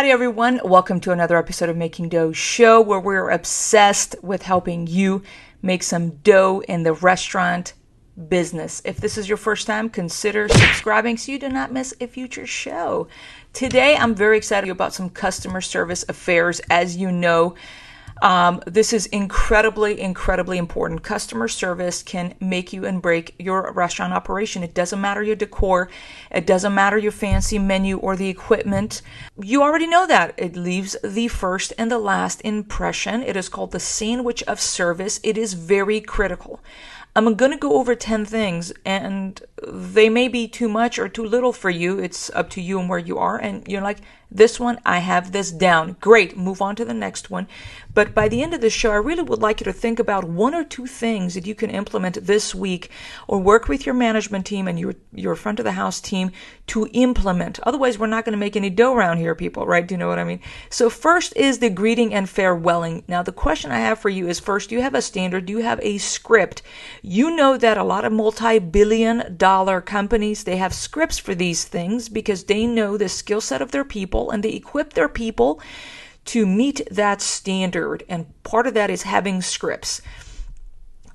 Howdy, everyone. Welcome to another episode of Making Dough Show, where we're obsessed with helping you make some dough in the restaurant business. If this is your first time, consider subscribing so you do not miss a future show. Today, I'm very excited about some customer service affairs. As you know, um, this is incredibly, incredibly important. Customer service can make you and break your restaurant operation. It doesn't matter your decor, it doesn't matter your fancy menu or the equipment. You already know that. It leaves the first and the last impression. It is called the sandwich of service. It is very critical. I'm going to go over 10 things and they may be too much or too little for you. It's up to you and where you are. And you're like, this one, I have this down. Great, move on to the next one. But by the end of the show, I really would like you to think about one or two things that you can implement this week or work with your management team and your, your front of the house team to implement. Otherwise, we're not going to make any dough around here, people, right? Do you know what I mean? So, first is the greeting and farewelling. Now, the question I have for you is first, do you have a standard? Do you have a script? You know that a lot of multi billion dollar companies, they have scripts for these things because they know the skill set of their people and they equip their people to meet that standard. And part of that is having scripts.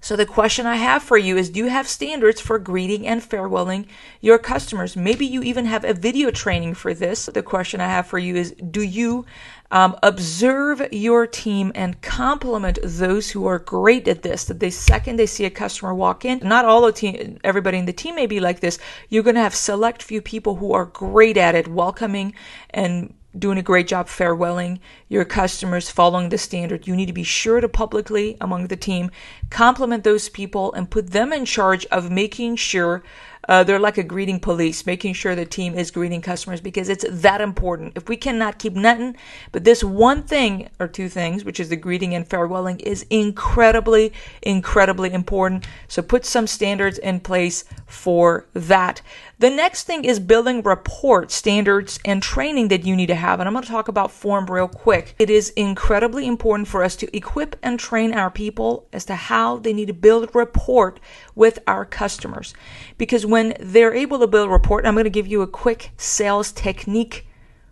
So the question I have for you is do you have standards for greeting and farewelling your customers? Maybe you even have a video training for this. The question I have for you is do you um, observe your team and compliment those who are great at this? That the second they see a customer walk in, not all the team, everybody in the team may be like this. You're going to have select few people who are great at it, welcoming and doing a great job farewelling your customers, following the standard. You need to be sure to publicly, among the team, compliment those people and put them in charge of making sure uh, they're like a greeting police, making sure the team is greeting customers because it's that important. If we cannot keep nothing, but this one thing or two things, which is the greeting and farewelling, is incredibly, incredibly important. So put some standards in place for that. The next thing is building rapport standards, and training that you need to have. And I'm going to talk about form real quick. It is incredibly important for us to equip and train our people as to how they need to build rapport with our customers. Because when they're able to build rapport, I'm going to give you a quick sales technique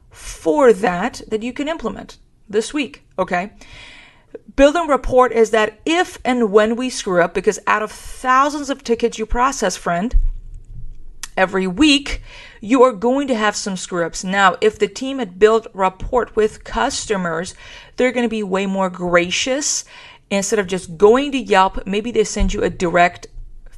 for that that you can implement this week. Okay. Building rapport is that if and when we screw up, because out of thousands of tickets you process, friend, every week, you are going to have some screw ups. Now, if the team had built rapport with customers, they're going to be way more gracious. Instead of just going to Yelp, maybe they send you a direct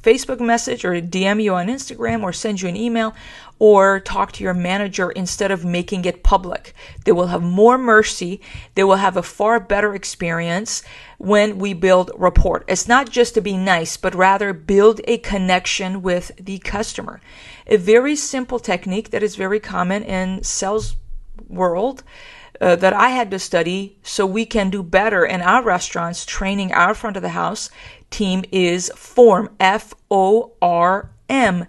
Facebook message or DM you on Instagram or send you an email or talk to your manager instead of making it public. They will have more mercy. They will have a far better experience when we build rapport. It's not just to be nice, but rather build a connection with the customer. A very simple technique that is very common in sales world uh, that I had to study so we can do better in our restaurants, training our front of the house team is form F O R M.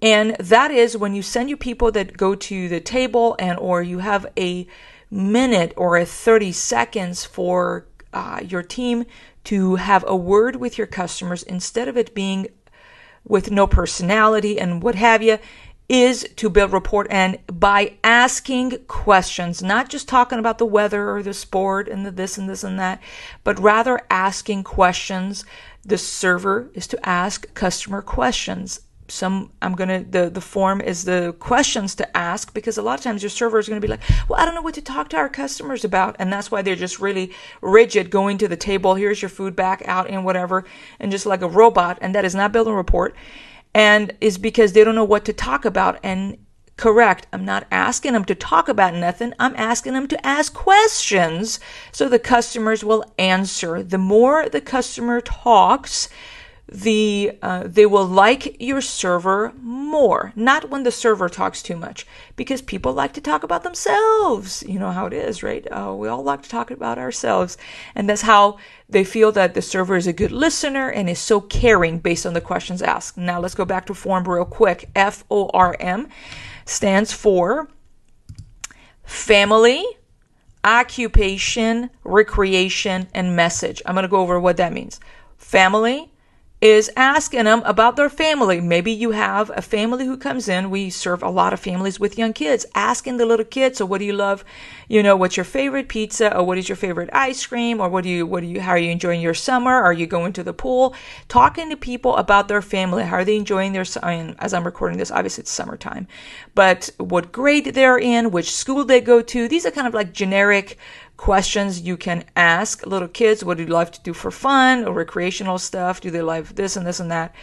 And that is when you send your people that go to the table and or you have a minute or a 30 seconds for uh, your team to have a word with your customers instead of it being with no personality and what have you is to build rapport and by asking questions, not just talking about the weather or the sport and the this and this and that, but rather asking questions. The server is to ask customer questions. Some I'm gonna the the form is the questions to ask because a lot of times your server is gonna be like, well, I don't know what to talk to our customers about, and that's why they're just really rigid, going to the table. Here's your food back out and whatever, and just like a robot, and that is not building rapport and is because they don't know what to talk about and correct i'm not asking them to talk about nothing i'm asking them to ask questions so the customers will answer the more the customer talks the uh, they will like your server more. Not when the server talks too much. Because people like to talk about themselves. You know how it is right? Uh, we all like to talk about ourselves. And that's how they feel that the server is a good listener and is so caring based on the questions asked. Now let's go back to form real quick. F-o-r-m stands for family occupation recreation and message. I'm going to go over what that means. Family is asking them about their family. Maybe you have a family who comes in. We serve a lot of families with young kids, asking the little kids, so what do you love? You know, what's your favorite pizza or what is your favorite ice cream or what do you, what do you, how are you enjoying your summer? Are you going to the pool? Talking to people about their family. How are they enjoying their, as I'm recording this, obviously it's summertime, but what grade they're in, which school they go to. These are kind of like generic questions you can ask little kids. What do you love to do for fun or recreational stuff? Do they like this and this and that?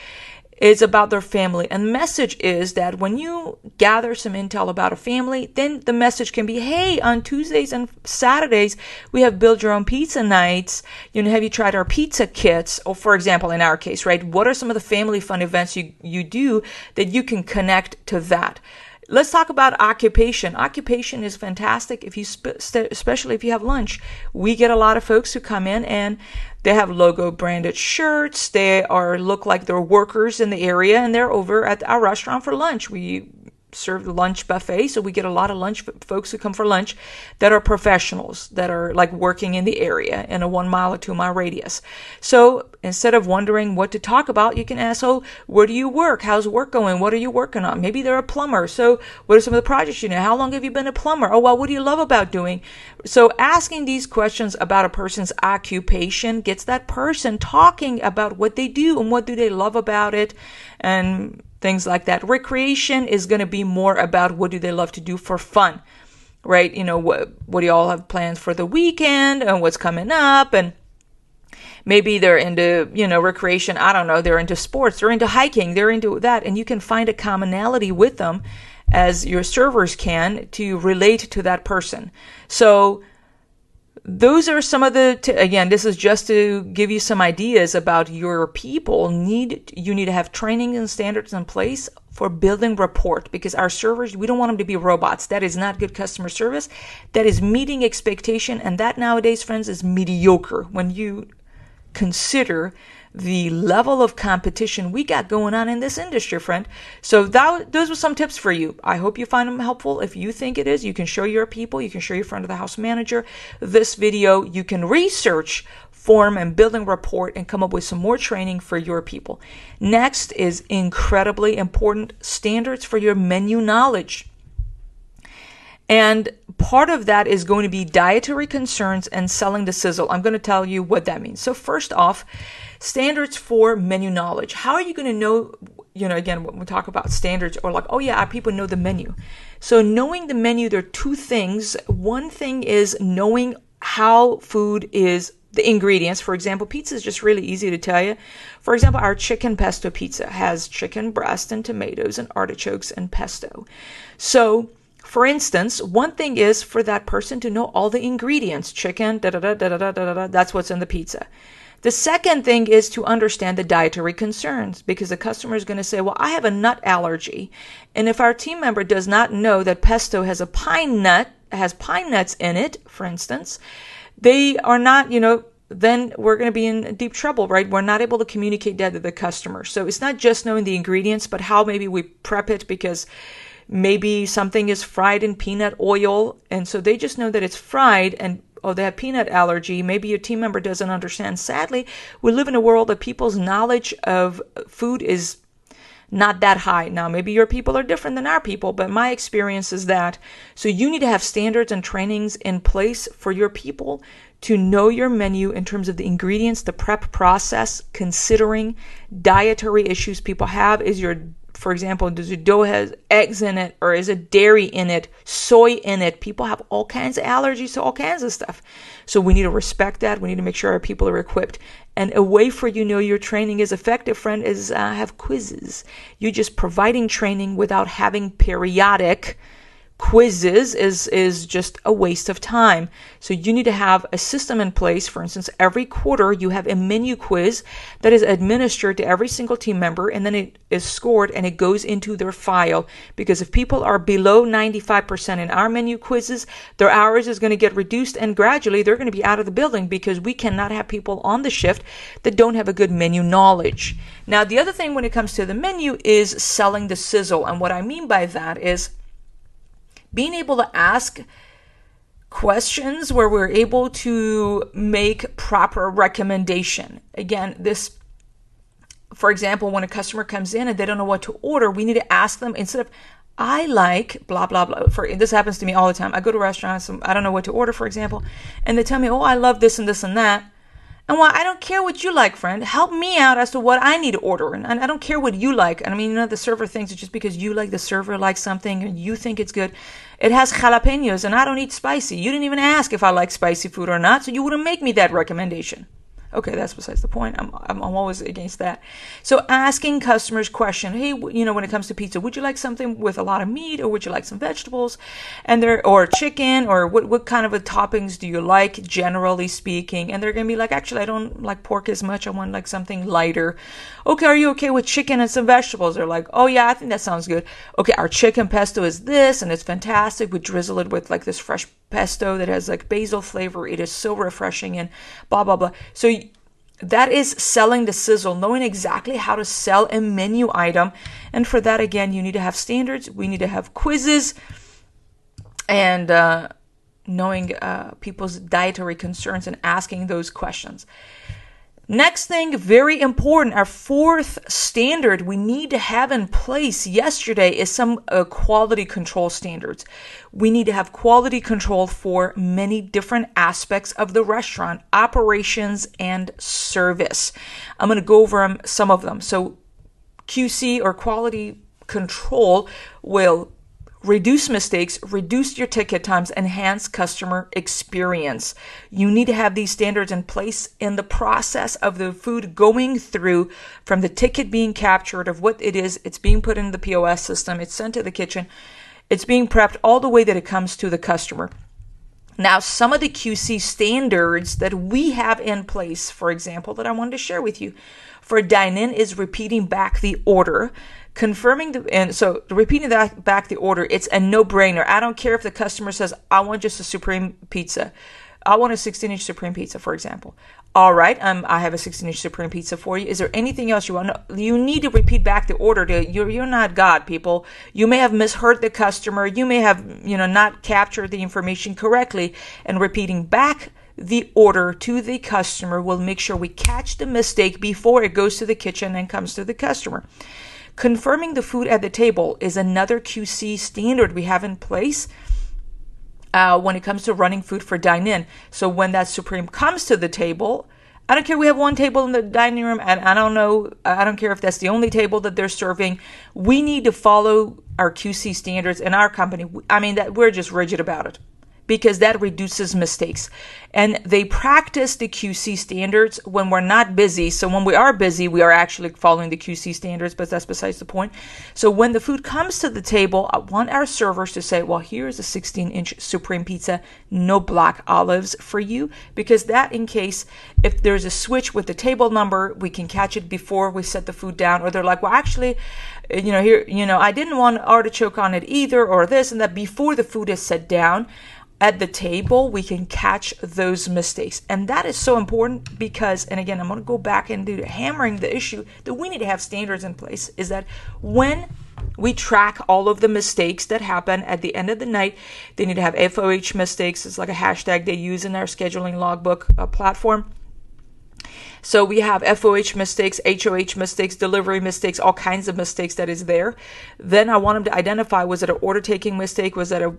It's about their family. And the message is that when you gather some intel about a family then the message can be hey on tuesdays and saturdays we have build your own pizza nights. You know have you tried our pizza kits? Or for example in our case right? What are some of the family fun events you you do that you can connect to that Let's talk about occupation. Occupation is fantastic if you, sp- especially if you have lunch. We get a lot of folks who come in and they have logo branded shirts. They are look like they're workers in the area and they're over at our restaurant for lunch. We serve the lunch buffet. So we get a lot of lunch folks who come for lunch that are professionals that are like working in the area in a one mile or two mile radius. So instead of wondering what to talk about, you can ask, Oh, where do you work? How's work going? What are you working on? Maybe they're a plumber. So what are some of the projects you know? How long have you been a plumber? Oh, well, what do you love about doing? So asking these questions about a person's occupation gets that person talking about what they do and what do they love about it. And things like that. Recreation is going to be more about what do they love to do for fun, right? You know, what, what do you all have plans for the weekend and what's coming up? And maybe they're into you know recreation. I don't know. They're into sports. They're into hiking. They're into that. And you can find a commonality with them as your servers can to relate to that person. So those are some of the t- again this is just to give you some ideas about your people need you need to have training and standards in place for building rapport because our servers we don't want them to be robots. That is not good customer service. That is meeting expectation. And that nowadays friends is mediocre when you consider the level of competition we got going on in this industry, friend. So that, those were some tips for you. I hope you find them helpful. If you think it is, you can show your people, you can show your friend of the house manager this video. You can research, form, and building rapport and come up with some more training for your people. Next is incredibly important standards for your menu knowledge. And part of that is going to be dietary concerns and selling the sizzle. I'm going to tell you what that means. So, first off, standards for menu knowledge. How are you going to know? You know, again, when we talk about standards, or like, oh yeah, people know the menu. So, knowing the menu, there are two things. One thing is knowing how food is the ingredients. For example, pizza is just really easy to tell you. For example, our chicken pesto pizza has chicken breast and tomatoes and artichokes and pesto. So, for instance, one thing is for that person to know all the ingredients chicken, da da da da da da da, that's what's in the pizza. The second thing is to understand the dietary concerns because the customer is going to say, Well, I have a nut allergy. And if our team member does not know that pesto has a pine nut, has pine nuts in it, for instance, they are not, you know, then we're going to be in deep trouble, right? We're not able to communicate that to the customer. So it's not just knowing the ingredients, but how maybe we prep it because maybe something is fried in peanut oil. And so they just know that it's fried and oh, they have peanut allergy. Maybe your team member doesn't understand. Sadly, we live in a world that people's knowledge of food is not that high. Now, maybe your people are different than our people, but my experience is that. So you need to have standards and trainings in place for your people to know your menu in terms of the ingredients, the prep process, considering dietary issues people have. Is your for example, does your dough has eggs in it or is it dairy in it, soy in it? People have all kinds of allergies to all kinds of stuff. So we need to respect that. We need to make sure our people are equipped. And a way for you know your training is effective, friend, is uh, have quizzes. You're just providing training without having periodic quizzes is is just a waste of time. So you need to have a system in place. For instance, every quarter you have a menu quiz that is administered to every single team member and then it is scored and it goes into their file because if people are below 95% in our menu quizzes, their hours is going to get reduced and gradually they're going to be out of the building because we cannot have people on the shift that don't have a good menu knowledge. Now, the other thing when it comes to the menu is selling the sizzle. And what I mean by that is being able to ask questions where we're able to make proper recommendation. Again, this for example, when a customer comes in and they don't know what to order, we need to ask them instead of, I like blah blah blah. For this happens to me all the time. I go to restaurants, I don't know what to order, for example, and they tell me, "Oh, I love this and this and that." And while I don't care what you like, friend, help me out as to what I need to order. And I don't care what you like. And I mean, you know, the server thinks it's just because you like the server likes something and you think it's good. It has jalapenos and I don't eat spicy. You didn't even ask if I like spicy food or not, so you wouldn't make me that recommendation. Okay, that's besides the point. I'm, I'm, I'm always against that. So asking customers question, hey, you know, when it comes to pizza, would you like something with a lot of meat or would you like some vegetables? And they're, or chicken or what, what kind of a toppings do you like, generally speaking? And they're to be like, actually, I don't like pork as much. I want like something lighter. Okay, are you okay with chicken and some vegetables? They're like, oh yeah, I think that sounds good. Okay, our chicken pesto is this and it's fantastic. We drizzle it with like this fresh pesto that has like basil flavor. It is so refreshing and blah, blah, blah. So that is selling the sizzle, knowing exactly how to sell a menu item. And for that, again, you need to have standards. We need to have quizzes and uh, knowing uh, people's dietary concerns and asking those questions. Next thing, very important, our fourth standard we need to have in place yesterday is some uh, quality control standards. We need to have quality control for many different aspects of the restaurant, operations and service. I'm going to go over some of them. So, QC or quality control will reduce mistakes, reduce your ticket times, enhance customer experience. You need to have these standards in place in the process of the food going through from the ticket being captured of what it is, it's being put in the POS system, it's sent to the kitchen, it's being prepped all the way that it comes to the customer. Now, some of the QC standards that we have in place, for example, that I wanted to share with you for dine in is repeating back the order confirming the and so repeating that back the order it's a no-brainer. I don't care if the customer says i want just a supreme pizza. I want a 16 inch supreme pizza for example. All right um, i have a 16 inch supreme pizza for you. Is there anything else you want? You need to repeat back the order to you're, you're not god people. You may have misheard the customer. You may have you know not captured the information correctly. And repeating back the order to the customer will make sure we catch the mistake before it goes to the kitchen and comes to the customer Confirming the food at the table is another QC standard we have in place. Uh, when it comes to running food for dine in. So when that Supreme comes to the table, I don't care. We have one table in the dining room, and I don't know. I don't care if that's the only table that they're serving. We need to follow our QC standards in our company. I mean, that we're just rigid about it because that reduces mistakes. And they practice the QC standards when we're not busy. So when we are busy, we are actually following the QC standards, but that's besides the point. So when the food comes to the table, I want our servers to say, well, here's a 16 inch Supreme Pizza, no black olives for you, because that in case if there's a switch with the table number, we can catch it before we set the food down. Or they're like, well, actually, you know, here, you know, I didn't want artichoke on it either, or this and that before the food is set down at the table, we can catch those mistakes. And that is so important because, and again, I'm going to go back and do hammering the issue that we need to have standards in place is that when we track all of the mistakes that happen at the end of the night. They need to have FOH mistakes. It's like a hashtag they use in our scheduling logbook uh, platform. So we have FOH mistakes, HOH mistakes, delivery mistakes, all kinds of mistakes that is there. Then I want them to identify was it an order taking mistake? Was it a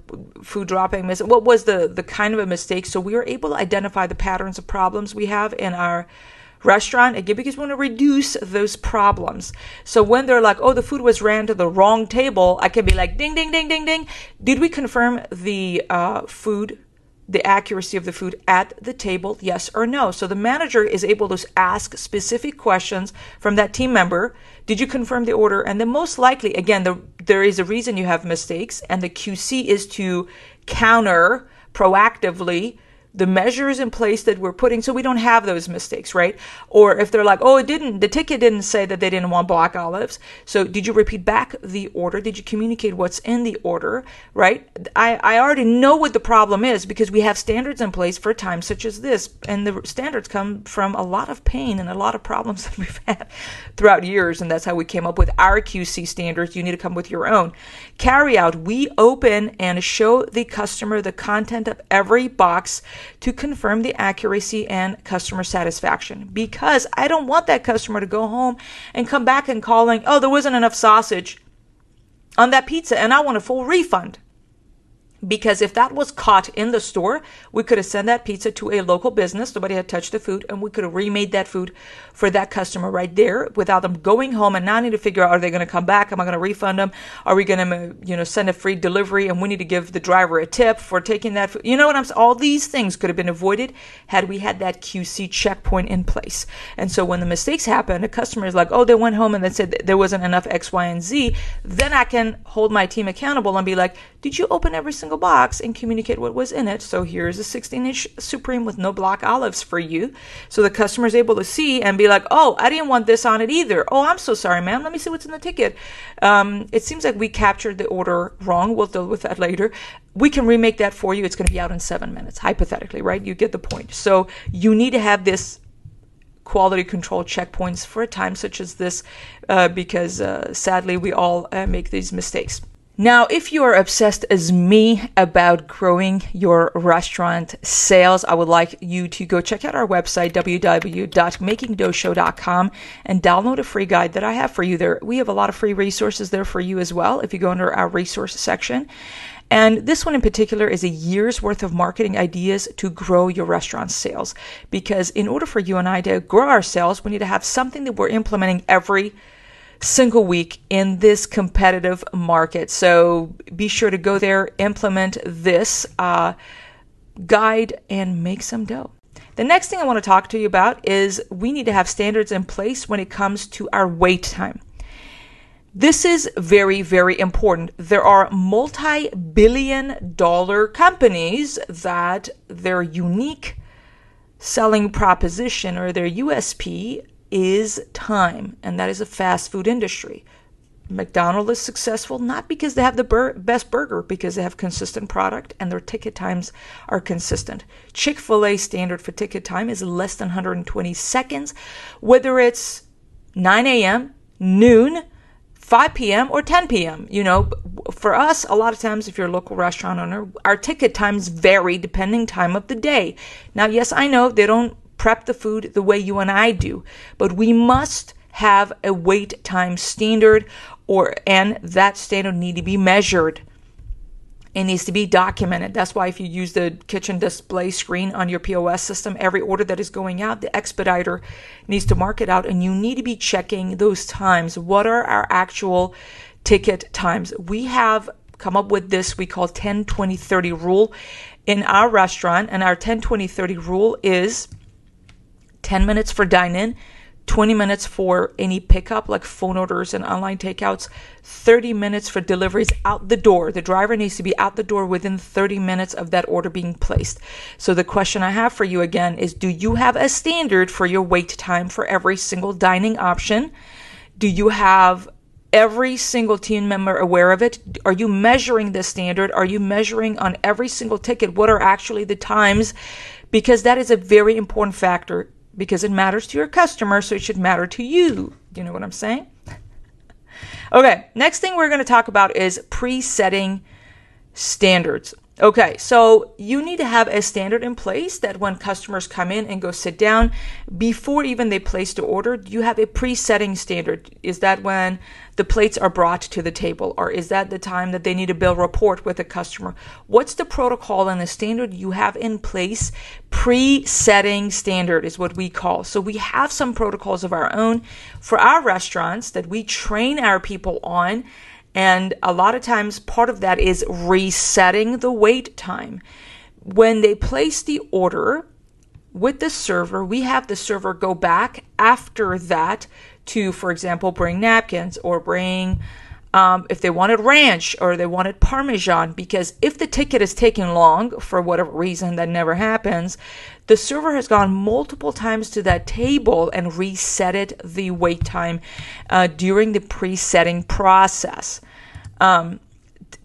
food dropping mistake? What was the, the kind of a mistake? So we are able to identify the patterns of problems we have in our restaurant again because we want to reduce those problems. So when they're like, oh, the food was ran to the wrong table, I can be like, ding, ding, ding, ding, ding. Did we confirm the uh, food the accuracy of the food at the table, yes or no. So the manager is able to ask specific questions from that team member. Did you confirm the order? And then most likely, again, the, there is a reason you have mistakes, and the QC is to counter proactively the measures in place that we're putting so we don't have those mistakes, right? Or if they're like, oh, it didn't, the ticket didn't say that they didn't want black olives. So did you repeat back the order? Did you communicate what's in the order, right? I, I already know what the problem is because we have standards in place for times such as this. And the standards come from a lot of pain and a lot of problems that we've had throughout years. And that's how we came up with our QC standards. You need to come with your own. Carry out, we open and show the customer the content of every box to confirm the accuracy and customer satisfaction. Because I don't want that customer to go home and come back and calling, oh, there wasn't enough sausage on that pizza and I want a full refund because if that was caught in the store, we could have sent that pizza to a local business. Nobody had touched the food, and we could have remade that food for that customer right there without them going home and now need to figure out are they going to come back? Am I going to refund them? Are we going to, you know, send a free delivery and we need to give the driver a tip for taking that? Food? You know what I'm saying? All these things could have been avoided had we had that QC checkpoint in place. And so when the mistakes happen, the customer is like, oh, they went home and they said there wasn't enough X, Y, and Z. Then I can hold my team accountable and be like, did you open every single box and communicate what was in it? So here's a 16 inch Supreme with no black olives for you. So the customer is able to see and be like, oh, I didn't want this on it either. Oh, I'm so sorry, ma'am. Let me see what's in the ticket. Um, it seems like we captured the order wrong. We'll deal with that later. We can remake that for you. It's going to be out in seven minutes, hypothetically, right? You get the point. So you need to have this quality control checkpoints for a time such as this uh, because uh, sadly we all uh, make these mistakes. Now, if you are obsessed as me about growing your restaurant sales, I would like you to go check out our website, www.makingdoughshow.com, and download a free guide that I have for you there. We have a lot of free resources there for you as well if you go under our resource section. And this one in particular is a year's worth of marketing ideas to grow your restaurant sales. Because in order for you and I to grow our sales, we need to have something that we're implementing every single week in this competitive market. So be sure to go there, implement this uh, guide, and make some dough. The next thing I want to talk to you about is we need to have standards in place when it comes to our wait time. This is very, very important. There are multi billion dollar companies that their unique selling proposition or their USP is time, and that is a fast food industry. McDonald's is successful not because they have the bur- best burger, because they have consistent product and their ticket times are consistent. Chick fil A standard for ticket time is less than 120 seconds, whether it's 9 a.m., noon, 5 p.m. or 10 p.m. You know, for us, a lot of times, if you're a local restaurant owner, our ticket times vary depending time of the day. Now, yes, I know they don't prep the food the way you and I do, but we must have a wait time standard or and that standard need to be measured. It needs to be documented. That's why if you use the kitchen display screen on your POS system, every order that is going out, the expediter needs to mark it out and you need to be checking those times. What are our actual ticket times? We have come up with this we call 10 20 30 rule in our restaurant and our 10 20 30 rule is 10 minutes for dine in, 20 minutes for any pickup like phone orders and online takeouts, 30 minutes for deliveries out the door. The driver needs to be out the door within 30 minutes of that order being placed. So the question I have for you again is do you have a standard for your wait time for every single dining option? Do you have every single team member aware of it? Are you measuring the standard? Are you measuring on every single ticket what are actually the times? Because that is a very important factor because it matters to your customer, so it should matter to you. Do you know what I'm saying? okay, next thing we're going to talk about is pre-setting standards. Okay, so you need to have a standard in place that when customers come in and go sit down, before even they place the order, you have a pre-setting standard. Is that when the plates are brought to the table, or is that the time that they need to build rapport with the customer? What's the protocol and the standard you have in place? Pre-setting standard is what we call. So we have some protocols of our own for our restaurants that we train our people on and a lot of times, part of that is resetting the wait time. When they place the order with the server, we have the server go back after that to, for example, bring napkins or bring um, if they wanted ranch or they wanted parmesan because if the ticket is taking long for whatever reason that never happens the server has gone multiple times to that table and resetted the wait time uh, during the pre-setting process. Um,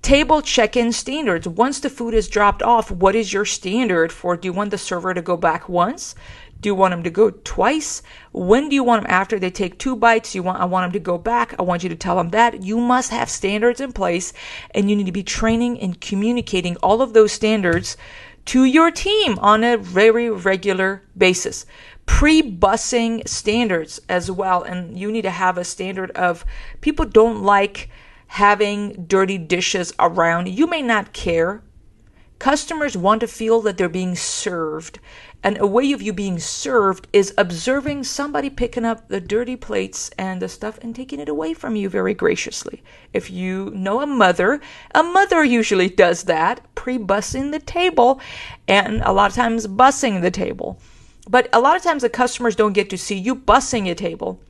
table check-in standards. Once the food is dropped off what is your standard for do you want the server to go back once do you want them to go twice? When do you want them after they take two bites? You want I want them to go back. I want you to tell them that. You must have standards in place and you need to be training and communicating all of those standards to your team on a very regular basis. Pre busing standards as well. And you need to have a standard of people don't like having dirty dishes around. You may not care. Customers want to feel that they're being served. And a way of you being served is observing somebody picking up the dirty plates and the stuff and taking it away from you very graciously. If you know a mother, a mother usually does that, pre bussing the table and a lot of times bussing the table. But a lot of times the customers don't get to see you bussing a table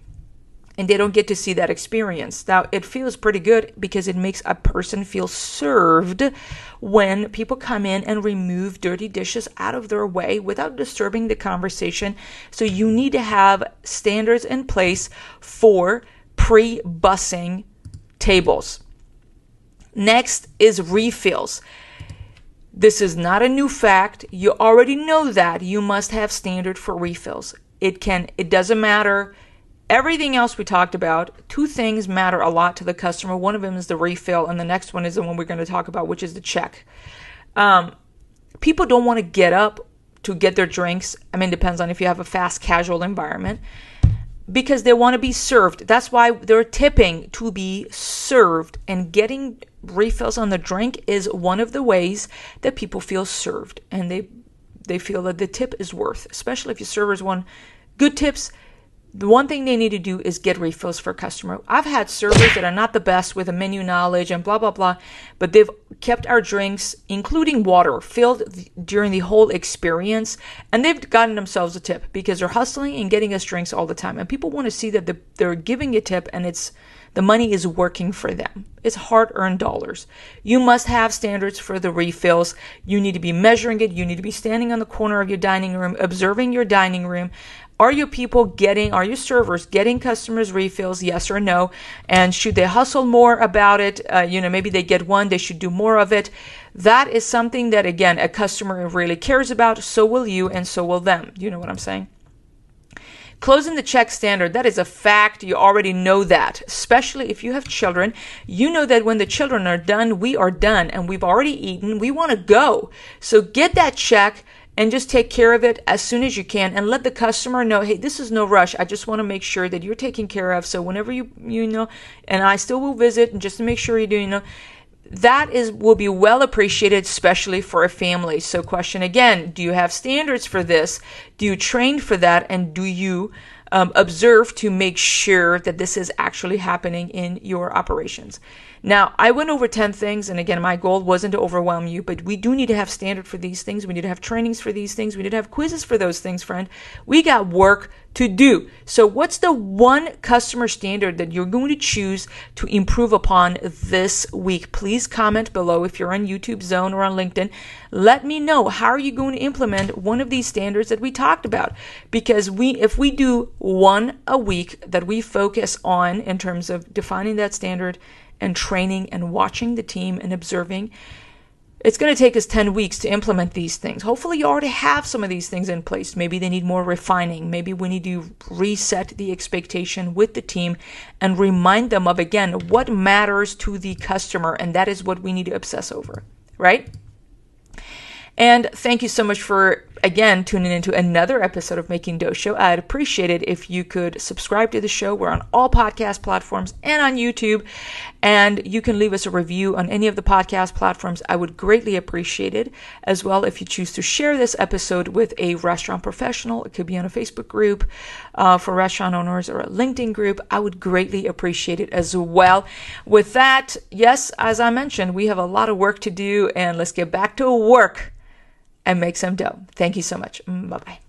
and they don't get to see that experience. Now, it feels pretty good because it makes a person feel served when people come in and remove dirty dishes out of their way without disturbing the conversation. So, you need to have standards in place for pre bussing tables. Next is refills. This is not a new fact. You already know that. You must have standard for refills. It can it doesn't matter Everything else we talked about, two things matter a lot to the customer. One of them is the refill, and the next one is the one we're going to talk about, which is the check. Um, people don't want to get up to get their drinks. I mean, depends on if you have a fast casual environment because they want to be served. That's why they're tipping to be served, and getting refills on the drink is one of the ways that people feel served and they they feel that the tip is worth, especially if your servers want good tips the one thing they need to do is get refills for a customer. I've had servers that are not the best with a menu knowledge and blah blah blah, but they've kept our drinks, including water, filled during the whole experience, and they've gotten themselves a tip because they're hustling and getting us drinks all the time, and people want to see that they're giving a tip and it's the money is working for them. It's hard earned dollars. You must have standards for the refills. You need to be measuring it. You need to be standing on the corner of your dining room, observing your dining room, are your people getting, are your servers getting customers refills, yes or no? And should they hustle more about it? Uh, you know, maybe they get one, they should do more of it. That is something that, again, a customer really cares about. So will you, and so will them. You know what I'm saying? Closing the check standard, that is a fact. You already know that. Especially if you have children, you know that when the children are done, we are done and we've already eaten. We want to go. So get that check and just take care of it as soon as you can and let the customer know hey this is no rush. I just want to make sure that you're taken care of. So whenever you you know and i still will visit and just to make sure you do you know that is will be well appreciated especially for a family. So question again do you have standards for this? Do you train for that? And do you um, observe to make sure that this is actually happening in your operations now, I went over 10 things, and again, my goal wasn't to overwhelm you, but we do need to have standard for these things. We need to have trainings for these things. We need to have quizzes for those things, friend. We got work to do. So, what's the one customer standard that you're going to choose to improve upon this week? Please comment below if you're on YouTube Zone or on LinkedIn. Let me know how are you going to implement one of these standards that we talked about? Because we, if we do one a week that we focus on in terms of defining that standard and training and watching the team and observing. It's going to take us 10 weeks to implement these things. Hopefully, you already have some of these things in place. Maybe they need more refining. Maybe we need to reset the expectation with the team and remind them of, again, what matters to the customer. And that is what we need to obsess over, right? And thank you so much for again tuning into another episode of Making Dough Show. I'd appreciate it if you could subscribe to the show. We're on all podcast platforms and on YouTube. And you can leave us a review on any of the podcast platforms. I would greatly appreciate it. As well, if you choose to share this episode with a restaurant professional, it could be on a Facebook group uh, for restaurant owners or a LinkedIn group, I would greatly appreciate it as well. With that, yes, as I mentioned, we have a lot of work to do, and let's get back to work and make some dough. Thank you so much. Mm, bye bye.